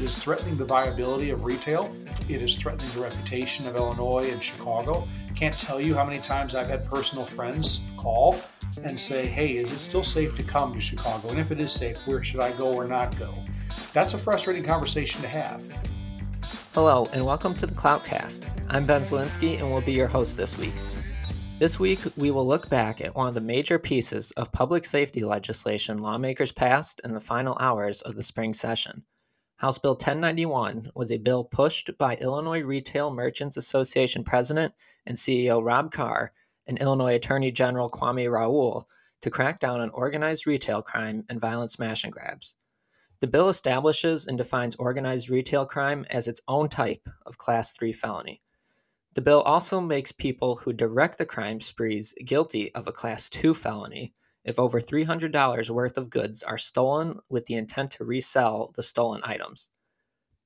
It is threatening the viability of retail. It is threatening the reputation of Illinois and Chicago. Can't tell you how many times I've had personal friends call and say, hey, is it still safe to come to Chicago? And if it is safe, where should I go or not go? That's a frustrating conversation to have. Hello, and welcome to the Cloutcast. I'm Ben Szalinski, and will be your host this week. This week, we will look back at one of the major pieces of public safety legislation lawmakers passed in the final hours of the spring session. House Bill 1091 was a bill pushed by Illinois Retail Merchants Association President and CEO Rob Karr and Illinois Attorney General Kwame Raoul to crack down on organized retail crime and violent smash and grabs. The bill establishes and defines organized retail crime as its own type of Class 3 felony. The bill also makes people who direct the crime sprees guilty of a Class 2 felony if over $300 worth of goods are stolen with the intent to resell the stolen items.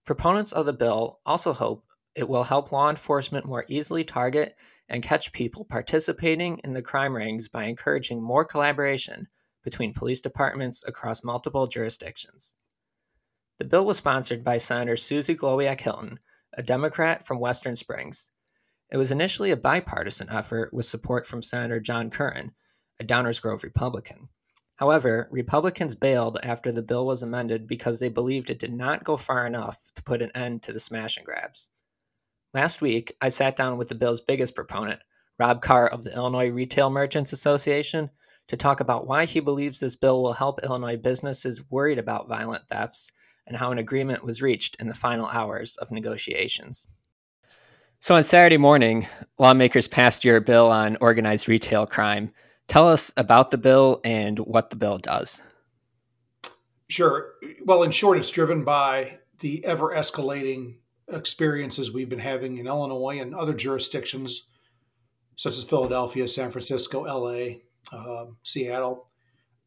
Proponents of the bill also hope it will help law enforcement more easily target and catch people participating in the crime rings by encouraging more collaboration between police departments across multiple jurisdictions. The bill was sponsored by Senator Susie Glowiak Hilton, a Democrat from Western Springs, it was initially a bipartisan effort with support from Senator John Curran, a Downers Grove Republican. However, Republicans bailed after the bill was amended because they believed it did not go far enough to put an end to the smash and grabs. Last week, I sat down with the bill's biggest proponent, Rob Karr of the Illinois Retail Merchants Association, to talk about why he believes this bill will help Illinois businesses worried about violent thefts and how an agreement was reached in the final hours of negotiations. So on Saturday morning, lawmakers passed your bill on organized retail crime. Tell us about the bill and what the bill does. Sure. Well, in short, it's driven by the ever escalating experiences we've been having in Illinois and other jurisdictions, such as Philadelphia, San Francisco, LA, uh, Seattle,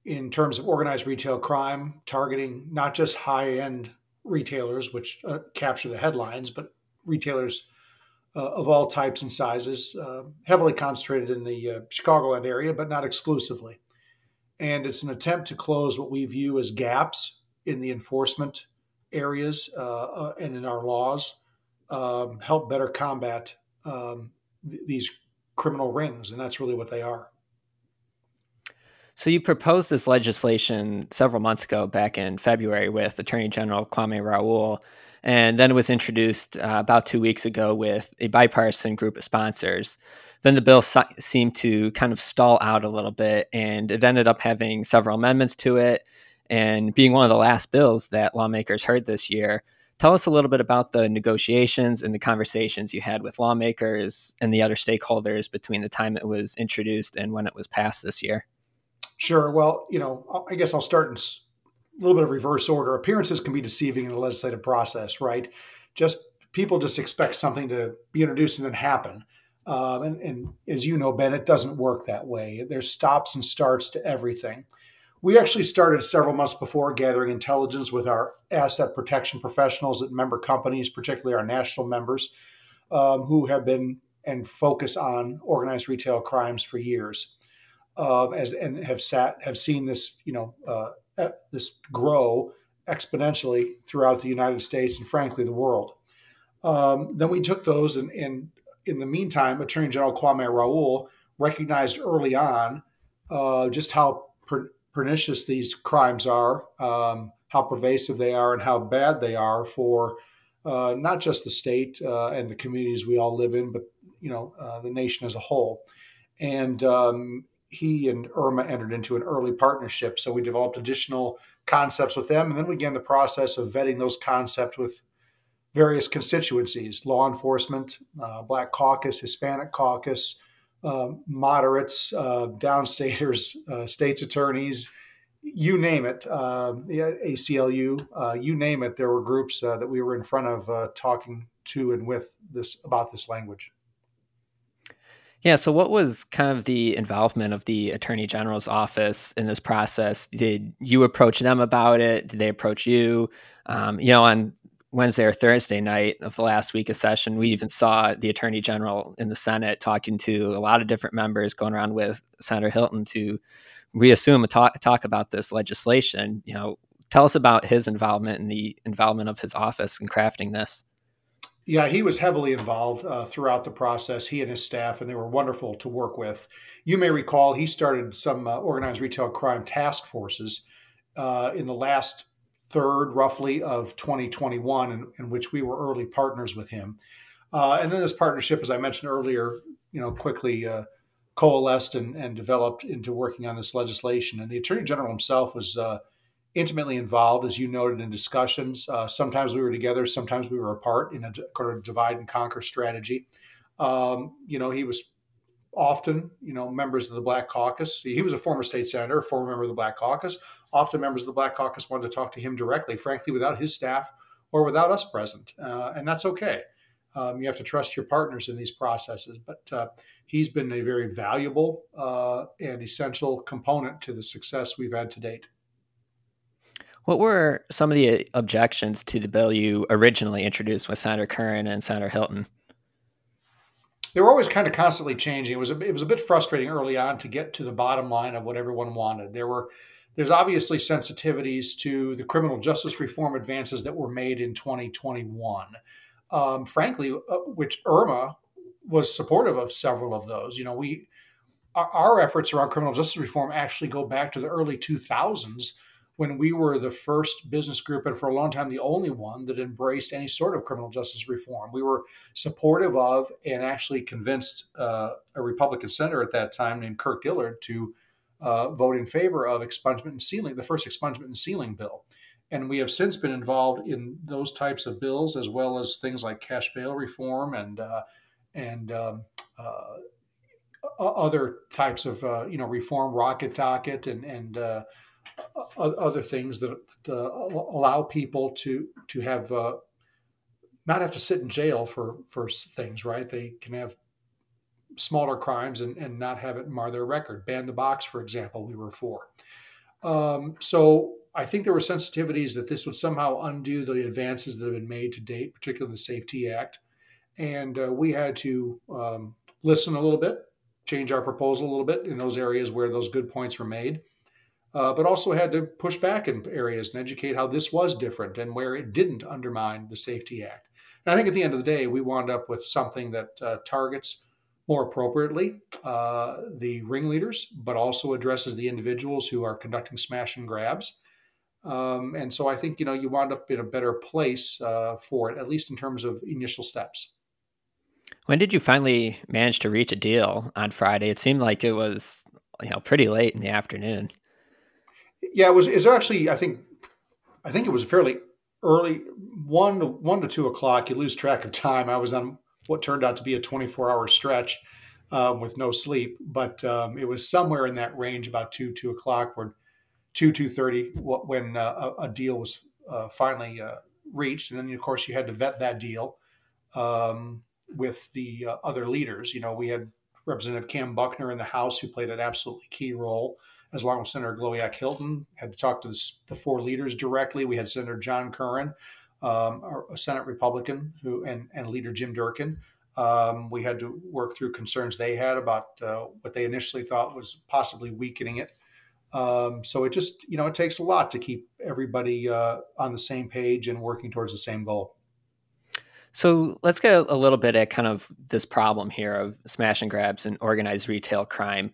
in terms of organized retail crime, targeting not just high end retailers, which uh, capture the headlines, but retailers uh, of all types and sizes, uh, heavily concentrated in the uh, Chicagoland area, but not exclusively. And it's an attempt to close what we view as gaps in the enforcement areas uh, uh, and in our laws, um, help better combat um, th- these criminal rings. And that's really what they are. So you proposed this legislation several months ago, back in February, with Attorney General Kwame Raoul and then it was introduced uh, about two weeks ago with a bipartisan group of sponsors. Then the bill so- seemed to kind of stall out a little bit, and it ended up having several amendments to it, and being one of the last bills that lawmakers heard this year. Tell us a little bit about the negotiations and the conversations you had with lawmakers and the other stakeholders between the time it was introduced and when it was passed this year. Sure. Well, you know, I guess I'll start in a little bit of reverse order. Appearances can be deceiving in the legislative process, right? Just people just expect something to be introduced and then happen. Um, and, and, as you know, Ben, it doesn't work that way. There's stops and starts to everything. We actually started several months before gathering intelligence with our asset protection professionals at member companies, particularly our national members, um, who have been and focus on organized retail crimes for years, um, as and have sat have seen this, you know, uh, this grow exponentially throughout the United States and frankly the world. Um, then we took those and, and, in the meantime, Attorney General Kwame Raoul recognized early on uh, just how per- pernicious these crimes are, um, how pervasive they are, and how bad they are for uh, not just the state uh, and the communities we all live in, but you know uh, the nation as a whole. And um, he and IRMA entered into an early partnership. So we developed additional concepts with them, and then we began the process of vetting those concepts with various constituencies: law enforcement, uh, Black Caucus, Hispanic Caucus, uh, moderates, uh, downstaters, uh, states attorneys, you name it, uh, ACLU, uh, you name it. There were groups that we were in front of talking to and with this about this language. Yeah. So, what was kind of the involvement of the Attorney General's office in this process? Did you approach them about it? Did they approach you? Um, you know, on Wednesday or Thursday night of the last week of session, we even saw the Attorney General in the Senate talking to a lot of different members, going around with Senator Hilton to, we assume, talk talk about this legislation. You know, Tell us about his involvement and the involvement of his office in crafting this. Yeah, he was heavily involved uh, throughout the process, he and his staff, and they were wonderful to work with. You may recall he started some uh, organized retail crime task forces uh, in the last third, roughly, of 2021, in, in, which we were early partners with him. Uh, and then this partnership, as I mentioned earlier, you know, quickly uh, coalesced and, and, developed into working on this legislation. And the Attorney General himself was uh, intimately involved, as you noted, in discussions. Uh, sometimes we were together, sometimes we were apart in a kind of divide and conquer strategy. Um, you know, he was often, you know, members of the Black Caucus. He was a former state senator, former member of the Black Caucus. Often members of the Black Caucus wanted to talk to him directly, frankly, without his staff or without us present. Uh, and that's okay. Um, you have to trust your partners in these processes. But uh, he's been a very valuable uh, and essential component to the success we've had to date. What were some of the objections to the bill you originally introduced with Senator Curran and Senator Hilton? They were always kind of constantly changing. It was a, it was a bit frustrating early on to get to the bottom line of what everyone wanted. There were there's obviously sensitivities to the criminal justice reform advances that were made in 2021. Um, frankly, uh, which IRMA was supportive of several of those. You know, we our, our efforts around criminal justice reform actually go back to the early 2000s when we were the first business group and for a long time the only one that embraced any sort of criminal justice reform. We were supportive of and actually convinced uh, a Republican senator at that time named Kirk Dillard to uh, vote in favor of expungement and sealing, the first expungement and sealing bill. And we have since been involved in those types of bills as well as things like cash bail reform and uh, and um, uh, other types of uh, you know reform, rocket docket, and and uh, other things that, uh, allow people to to have uh, not have to sit in jail for for things right? They can have smaller crimes and, and not have it mar their record. Ban the box for example we were for. Um, so i think there were sensitivities that this would somehow undo the advances that have been made to date particularly the safety act. And uh, we had to um, listen a little bit change our proposal a little bit in those areas where those good points were made uh, but also had to push back in areas and educate how this was different and where it didn't undermine the Safety Act. And I think at the end of the day, we wound up with something that uh, targets more appropriately uh, the ringleaders, but also addresses the individuals who are conducting smash and grabs. Um, and so I think you know you wound up in a better place uh, for it, at least in terms of initial steps. When did you finally manage to reach a deal on Friday? It seemed like it was you know pretty late in the afternoon. Yeah, it was. Is actually? I think. I think it was fairly early, one to one to two o'clock. You lose track of time. I was on what turned out to be a twenty-four hour stretch um, with no sleep, but um, it was somewhere in that range, about two two o'clock, or two two thirty, when uh, a, a, deal was uh, finally uh, reached, and then of course you had to vet that deal um, with the uh, other leaders. You know, we had Representative Cam Buckner in the House, who played an absolutely key role as long as Senator Glowiak Hilton had to talk to the four leaders directly. We had Senator John Curran, um, a Senate Republican, who and, and leader Jim Durkin. Um, we had to work through concerns they had about uh, what they initially thought was possibly weakening it. Um, so it just, you know, it takes a lot to keep everybody uh, on the same page and working towards the same goal. So let's get a little bit at kind of this problem here of smash and grabs and organized retail crime.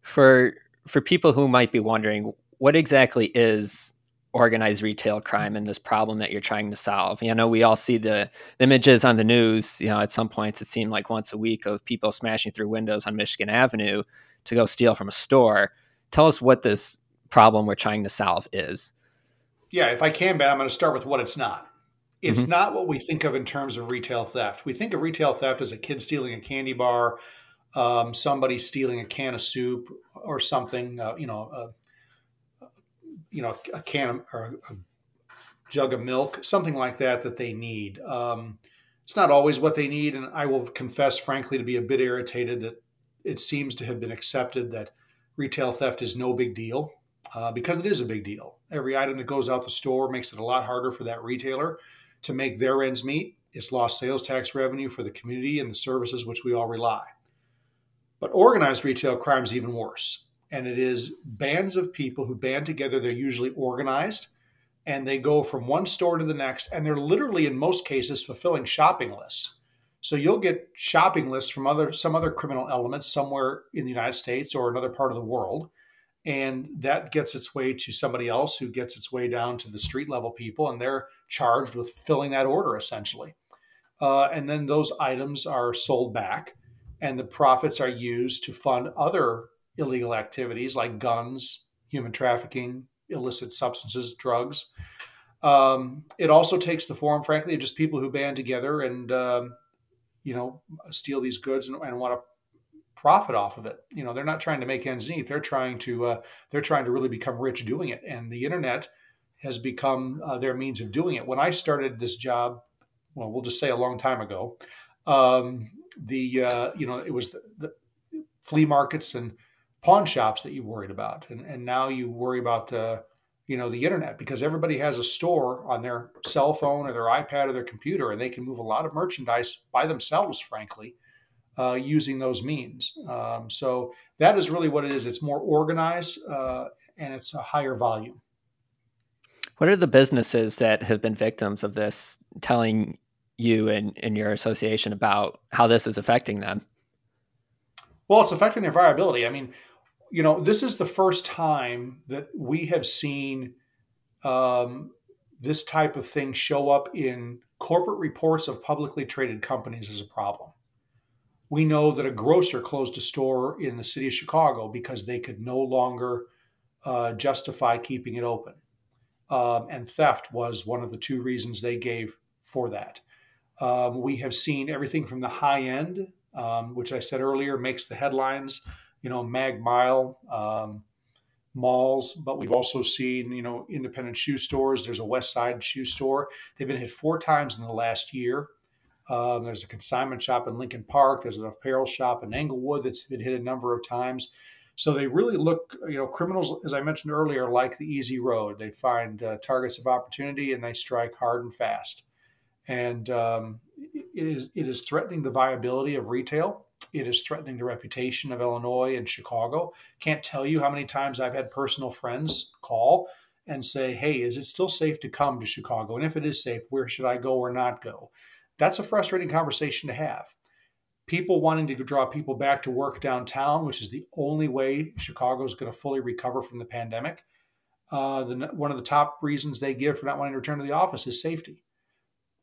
For for people who might be wondering, what exactly is organized retail crime and this problem that you're trying to solve? You know, we all see the, the images on the news. You know, at some points it seemed like once a week of people smashing through windows on Michigan Avenue to go steal from a store. Tell us what this problem we're trying to solve is. Yeah, if I can, Ben, I'm going to start with what it's not. It's mm-hmm. not what we think of in terms of retail theft. We think of retail theft as a kid stealing a candy bar, um, somebody stealing a can of soup or something, uh, you know, a, you know, a can or a jug of milk, something like that that they need. Um, it's not always what they need, and I will confess, frankly, to be a bit irritated that it seems to have been accepted that retail theft is no big deal uh, because it is a big deal. Every item that goes out the store makes it a lot harder for that retailer to make their ends meet. It's lost sales tax revenue for the community and the services which we all rely. But organized retail crime is even worse. And it is bands of people who band together. They're usually organized. and they go from one store to the next, and they're literally, in most cases, fulfilling shopping lists. So you'll get shopping lists from other some other criminal elements somewhere in the United States or another part of the world, and that gets its way to somebody else who gets its way down to the street level people, and they're charged with filling that order essentially. Uh, and then those items are sold back, and the profits are used to fund other illegal activities like guns, human trafficking, illicit substances, drugs. Um, it also takes the form, frankly, of just people who band together and um, you know steal these goods and, and want to profit off of it. You know, they're not trying to make ends meet. They're trying to uh, they're trying to really become rich doing it, and the internet has become uh, their means of doing it. When I started this job, well, we'll just say a long time ago, um, the uh, you know it was the, the, flea markets and pawn shops that you worried about, and and now you worry about uh, you know the internet because everybody has a store on their cell phone or their ipad or their computer and they can move a lot of merchandise by themselves frankly uh, using those means. Um, so that is really what it is. It's more organized uh, and it's a higher volume. What are the businesses that have been victims of this telling you and, and your association about how this is affecting them well it's affecting their viability i mean you know, this is the first time that we have seen um, this type of thing show up in corporate reports of publicly traded companies as a problem. We know that a grocer closed a store in the city of Chicago because they could no longer uh, justify keeping it open. Um, and theft was one of the two reasons they gave for that. Um, we have seen everything from the high end, um, which I said earlier makes the headlines, you know, mag mile um, malls, but we've also seen, you know, independent shoe stores. There's a West Side shoe store. They've been hit four times in the last year. Um, there's a consignment shop in Lincoln Park. There's an apparel shop in Englewood that's been hit a number of times. So they really look, you know, criminals, as I mentioned earlier, like the easy road. They find uh, targets of opportunity and they strike hard and fast. And um, it is it is threatening the viability of retail. It is threatening the reputation of Illinois and Chicago. Can't tell you how many times I've had personal friends call and say, Hey, is it still safe to come to Chicago? And if it is safe, where should I go or not go? That's a frustrating conversation to have. People wanting to draw people back to work downtown, which is the only way Chicago is going to fully recover from the pandemic. Uh, the, one of the top reasons they give for not wanting to return to the office is safety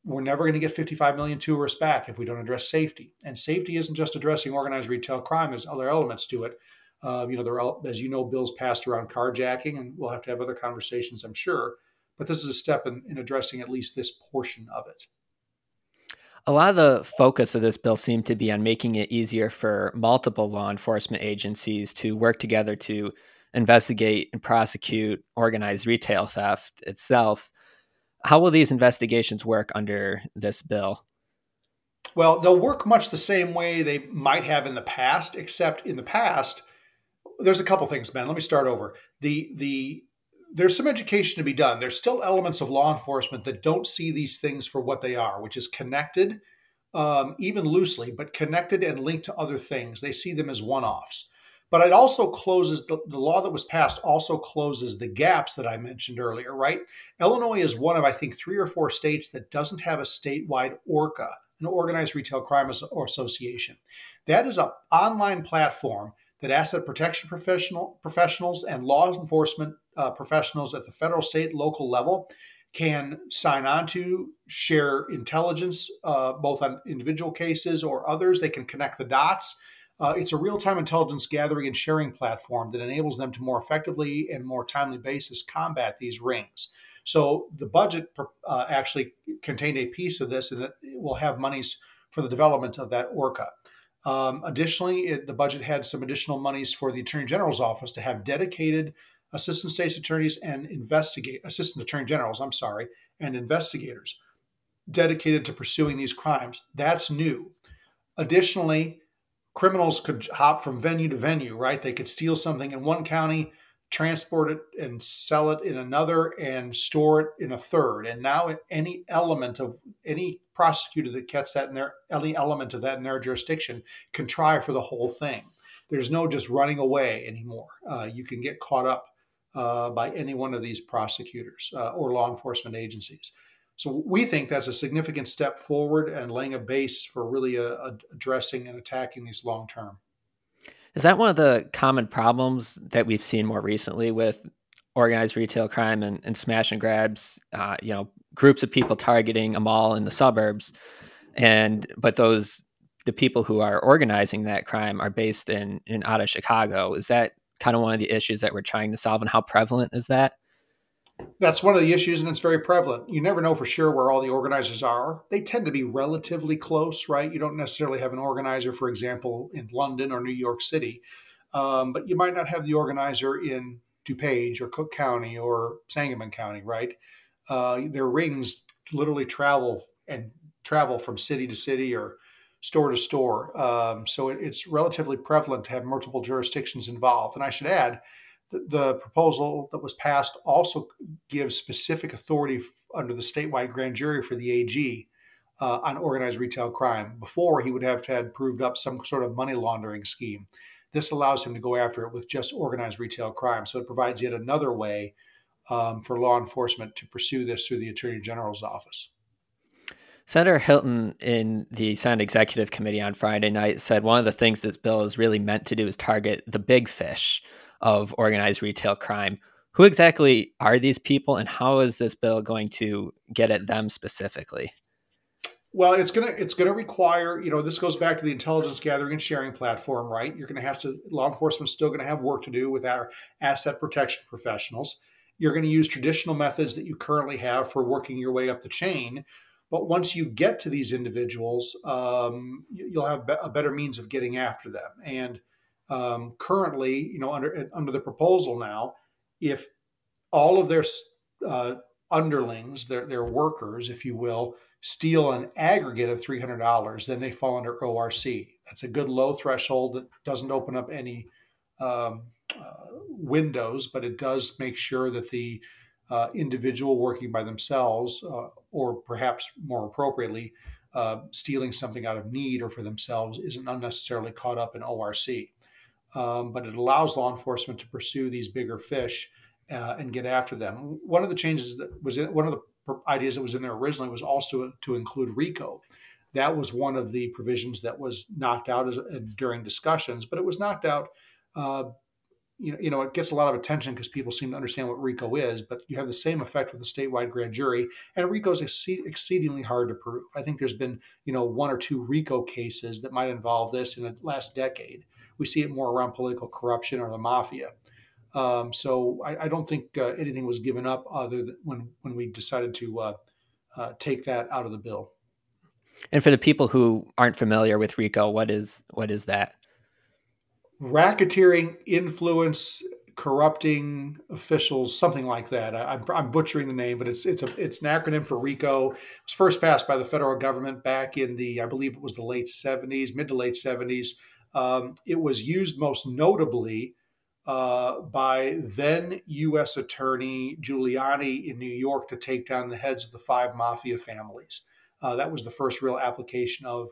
we're never going to get 55 million tourists back if we don't address safety. And safety isn't just addressing organized retail crime, there's other elements to it. Uh, you know, there are, as you know, bills passed around carjacking, and we'll have to have other conversations, I'm sure. But this is a step in, in addressing at least this portion of it. A lot of the focus of this bill seemed to be on making it easier for multiple law enforcement agencies to work together to investigate and prosecute organized retail theft itself. How will these investigations work under this bill? Well, they'll work much the same way they might have in the past, except in the past, there's a couple things, Ben. Let me start over. The the there's some education to be done. There's still elements of law enforcement that don't see these things for what they are, which is connected, um, even loosely, but connected and linked to other things. They see them as one-offs. But it also closes the, the law that was passed also closes the gaps that I mentioned earlier, right? Illinois is one of, I think, three or four states that doesn't have a statewide ORCA, an organized retail crime association. That is an online platform that asset protection professional, professionals and law enforcement uh, professionals at the federal, state, local level can sign on to, share intelligence, uh, both on individual cases or others. They can connect the dots uh, it's a real time intelligence gathering and sharing platform that enables them to more effectively and more timely basis combat these rings. So the budget uh, actually contained a piece of this, and it will have monies for the development of that ORCA. Um, additionally, it, the budget had some additional monies for the Attorney General's office to have dedicated assistant state's attorneys and investigate assistant attorney generals. I'm sorry, and investigators dedicated to pursuing these crimes. That's new. Additionally, criminals could hop from venue to venue, right? They could steal something in one county, transport it and sell it in another, and store it in a third. And now, any element of any prosecutor that gets that in their any element of that in their jurisdiction can try for the whole thing. There's no just running away anymore. Uh, you can get caught up uh, by any one of these prosecutors uh, or law enforcement agencies. So we think that's a significant step forward and laying a base for really uh, addressing and attacking these long term. Is that one of the common problems that we've seen more recently with organized retail crime and, and smash and grabs? Uh, you know, groups of people targeting a mall in the suburbs, and but those the people who are organizing that crime are based in in out of Chicago. Is that kind of one of the issues that we're trying to solve, and how prevalent is that? That's one of the issues, and it's very prevalent. You never know for sure where all the organizers are. They tend to be relatively close, right? You don't necessarily have an organizer, for example, in London or New York City, um, but you might not have the organizer in DuPage or Cook County or Sangamon County, right? Uh, their rings literally travel and travel from city to city or store to store. Um, so it, it's relatively prevalent to have multiple jurisdictions involved. And I should add, the, proposal that was passed also gives specific authority under the statewide grand jury for the AG uh, on organized retail crime. Before, he would have had proved up some sort of money laundering scheme. This allows him to go after it with just organized retail crime. So it provides yet another way um, for law enforcement to pursue this through the Attorney General's office. Senator Hilton in the Senate Executive Committee on Friday night said one of the things this bill is really meant to do is target the big fish of organized retail crime. Who exactly are these people, and how is this bill going to get at them specifically? Well, it's gonna it's gonna require you know this goes back to the intelligence gathering and sharing platform, right? You're gonna have to law enforcement still gonna have work to do with our asset protection professionals. You're to use traditional methods that you currently have for working your way up the chain, but once you get to these individuals, um, you'll have a better means of getting after them. And um, currently, you know, under under the proposal now, if all of their uh, underlings, their their workers, if you will, steal an aggregate of three hundred dollars, then they fall under ORC. That's a good low threshold that doesn't open up any um, uh, windows, but it does make sure that the uh, individual working by themselves, uh, or perhaps more appropriately, uh, stealing something out of need or for themselves, isn't unnecessarily caught up in ORC um, but it allows law enforcement to pursue these bigger fish uh, and get after them. One of the changes that was in, one of the ideas that was in there originally was also to include RICO. That was one of the provisions that was knocked out as, uh, during discussions, but it was knocked out. Uh, you know, you know, it gets a lot of attention because people seem to understand what RICO is, but you have the same effect with the statewide grand jury, and RICO is exceed, exceedingly hard to prove. I think there's been, you know, one or two RICO cases that might involve this in the last decade we see it more around political corruption or the mafia. Um, so I, I, don't think uh, anything was given up other than when when we decided to uh, uh, take that out of the bill. And for the people who aren't familiar with RICO, what is what is that? Racketeering, influence, corrupting officials, something like that. I, am butchering the name, but it's it's a it's an acronym for RICO. It was first passed by the federal government back in the I believe it was the late 70s, mid to late 70s. Um, it was used most notably uh, by then U.S. Attorney Giuliani in New York to take down the heads of the five mafia families. Uh, that was the first real application of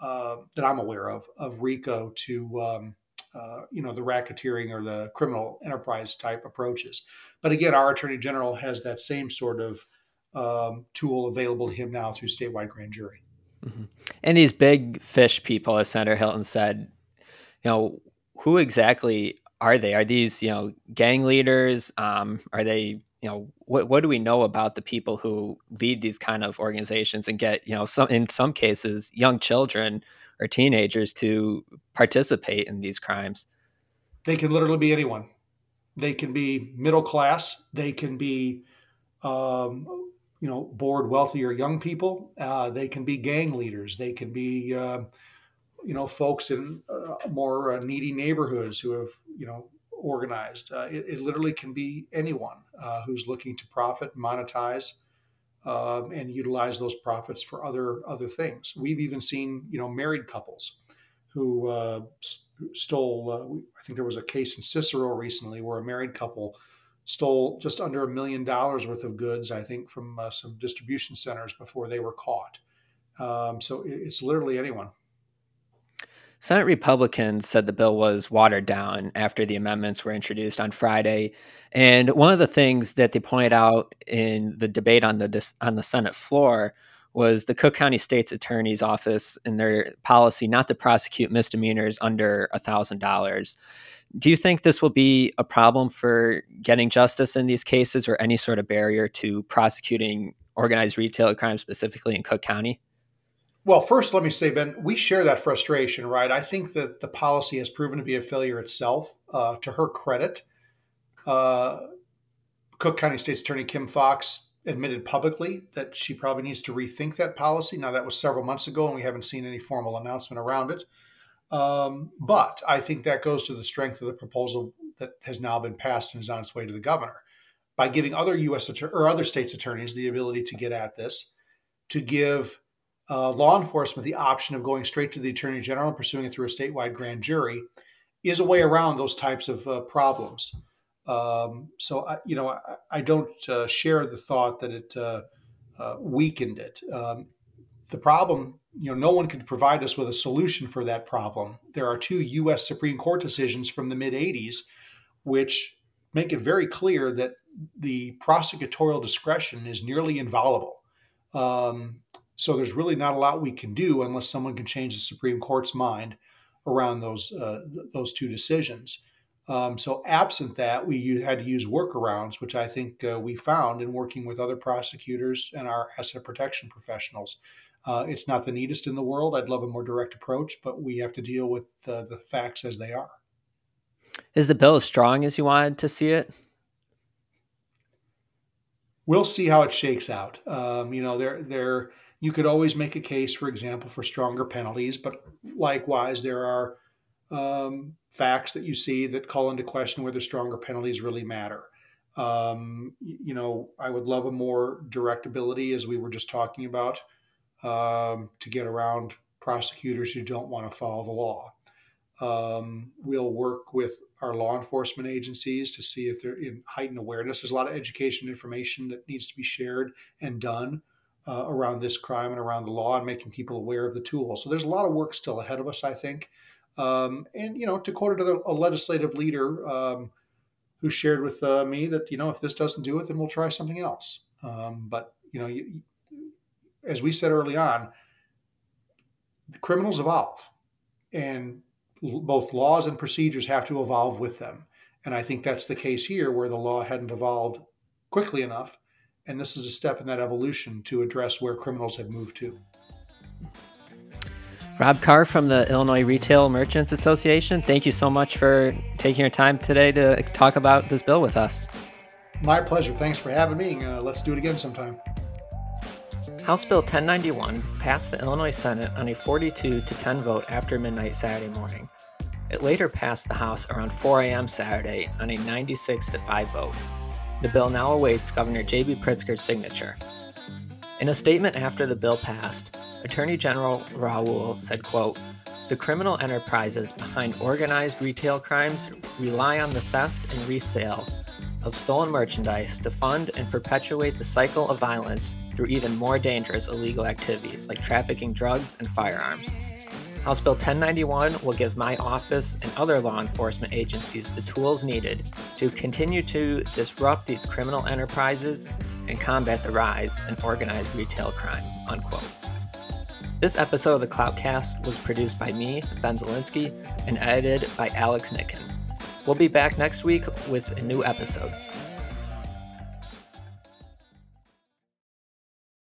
uh, that I'm aware of of RICO to um, uh, you know the racketeering or the criminal enterprise type approaches. But again, our Attorney General has that same sort of um, tool available to him now through statewide grand jury. Mm-hmm. And these big fish people, as Senator Hilton said, you know, who exactly are they? Are these, you know, gang leaders? Um, are they, you know, what what do we know about the people who lead these kind of organizations and get, you know, some in some cases young children or teenagers to participate in these crimes? They can literally be anyone. They can be middle class. They can be um, you know, bored wealthier young people. Uh, they can be gang leaders. They can be, uh, you know, folks in uh, more uh, needy neighborhoods who have, you know, organized. Uh, it, it, literally can be anyone uh, who's looking to profit, monetize, um, and utilize those profits for other other things. We've even seen, you know, married couples who stole. I think there was a case in Cicero recently where a married couple stole just under a million dollars worth of goods, I think, from uh, some distribution centers before they were caught. Um, so it's literally anyone. Senate Republicans said the bill was watered down after the amendments were introduced on Friday. And one of the things that they pointed out in the debate on the on the Senate floor was the Cook County State's Attorney's Office and their policy not to prosecute misdemeanors under $1,000. Do you think this will be a problem for getting justice in these cases or any sort of barrier to prosecuting organized retail crime specifically in Cook County? Well, first, let me say, Ben, we share that frustration, right? I think that the policy has proven to be a failure itself. Uh, to her credit, uh, Cook County State's Attorney Kim Foxx admitted publicly that she probably needs to rethink that policy. Now, that was several months ago, and we haven't seen any formal announcement around it. Um, but I think that goes to the strength of the proposal that has now been passed and is on its way to the governor. By giving other U.S. or other states' attorneys the ability to get at this, to give uh, law enforcement the option of going straight to the attorney general and pursuing it through a statewide grand jury, is a way around those types of uh, problems. Um, so, I, you know, I, I don't uh, share the thought that it uh, uh, weakened it. Um, the problem, you know, no one could provide us with a solution for that problem. There are two U.S. Supreme Court decisions from the mid 80s which make it very clear that the prosecutorial discretion is nearly inviolable. Um, so there's really not a lot we can do unless someone can change the Supreme Court's mind around those uh, those two decisions. Um, so, absent that, we had to use workarounds, which I think uh, we found in working with other prosecutors and our asset protection professionals. Uh, it's not the neatest in the world. I'd love a more direct approach, but we have to deal with the facts as they are. Is the bill as strong as you wanted to see it? We'll see how it shakes out. Um, you know, there, there, you could always make a case, for example, for stronger penalties, but likewise, there are um, facts that you see that call into question whether stronger penalties really matter. Um, you know, I would love a more direct ability, as we were just talking about, um, to get around prosecutors who don't want to follow the law. Um, we'll work with our law enforcement agencies to see if they're in heightened awareness. There's a lot of education information that needs to be shared and done uh, around this crime and around the law and making people aware of the tool. So there's a lot of work still ahead of us, I think. Um, and you know, to quote another a legislative leader um, who shared with uh, me that you know if this doesn't do it, then we'll try something else. Um, but you know, you, as we said early on, the criminals evolve, and both laws and procedures have to evolve with them. And I think that's the case here, where the law hadn't evolved quickly enough, and this is a step in that evolution to address where criminals have moved to. Rob Karr from the Illinois Retail Merchants Association, thank you so much for taking your time today to talk about this bill with us. My pleasure. Thanks for having me. Uh, let's do it again sometime. House Bill 1091 passed the Illinois Senate on a 42 to 10 vote after midnight Saturday morning. It later passed the House around 4 a.m. Saturday on a 96 to 5 vote. The bill now awaits Governor J.B. Pritzker's signature. In a statement after the bill passed, Attorney General Raoul said, quote, the criminal enterprises behind organized retail crimes rely on the theft and resale of stolen merchandise to fund and perpetuate the cycle of violence through even more dangerous illegal activities like trafficking drugs and firearms. House Bill 1091 will give my office and other law enforcement agencies the tools needed to continue to disrupt these criminal enterprises and combat the rise in organized retail crime. Unquote. This episode of the Cloutcast was produced by me, Ben Szalinski, and edited by Alex Nicken. We'll be back next week with a new episode.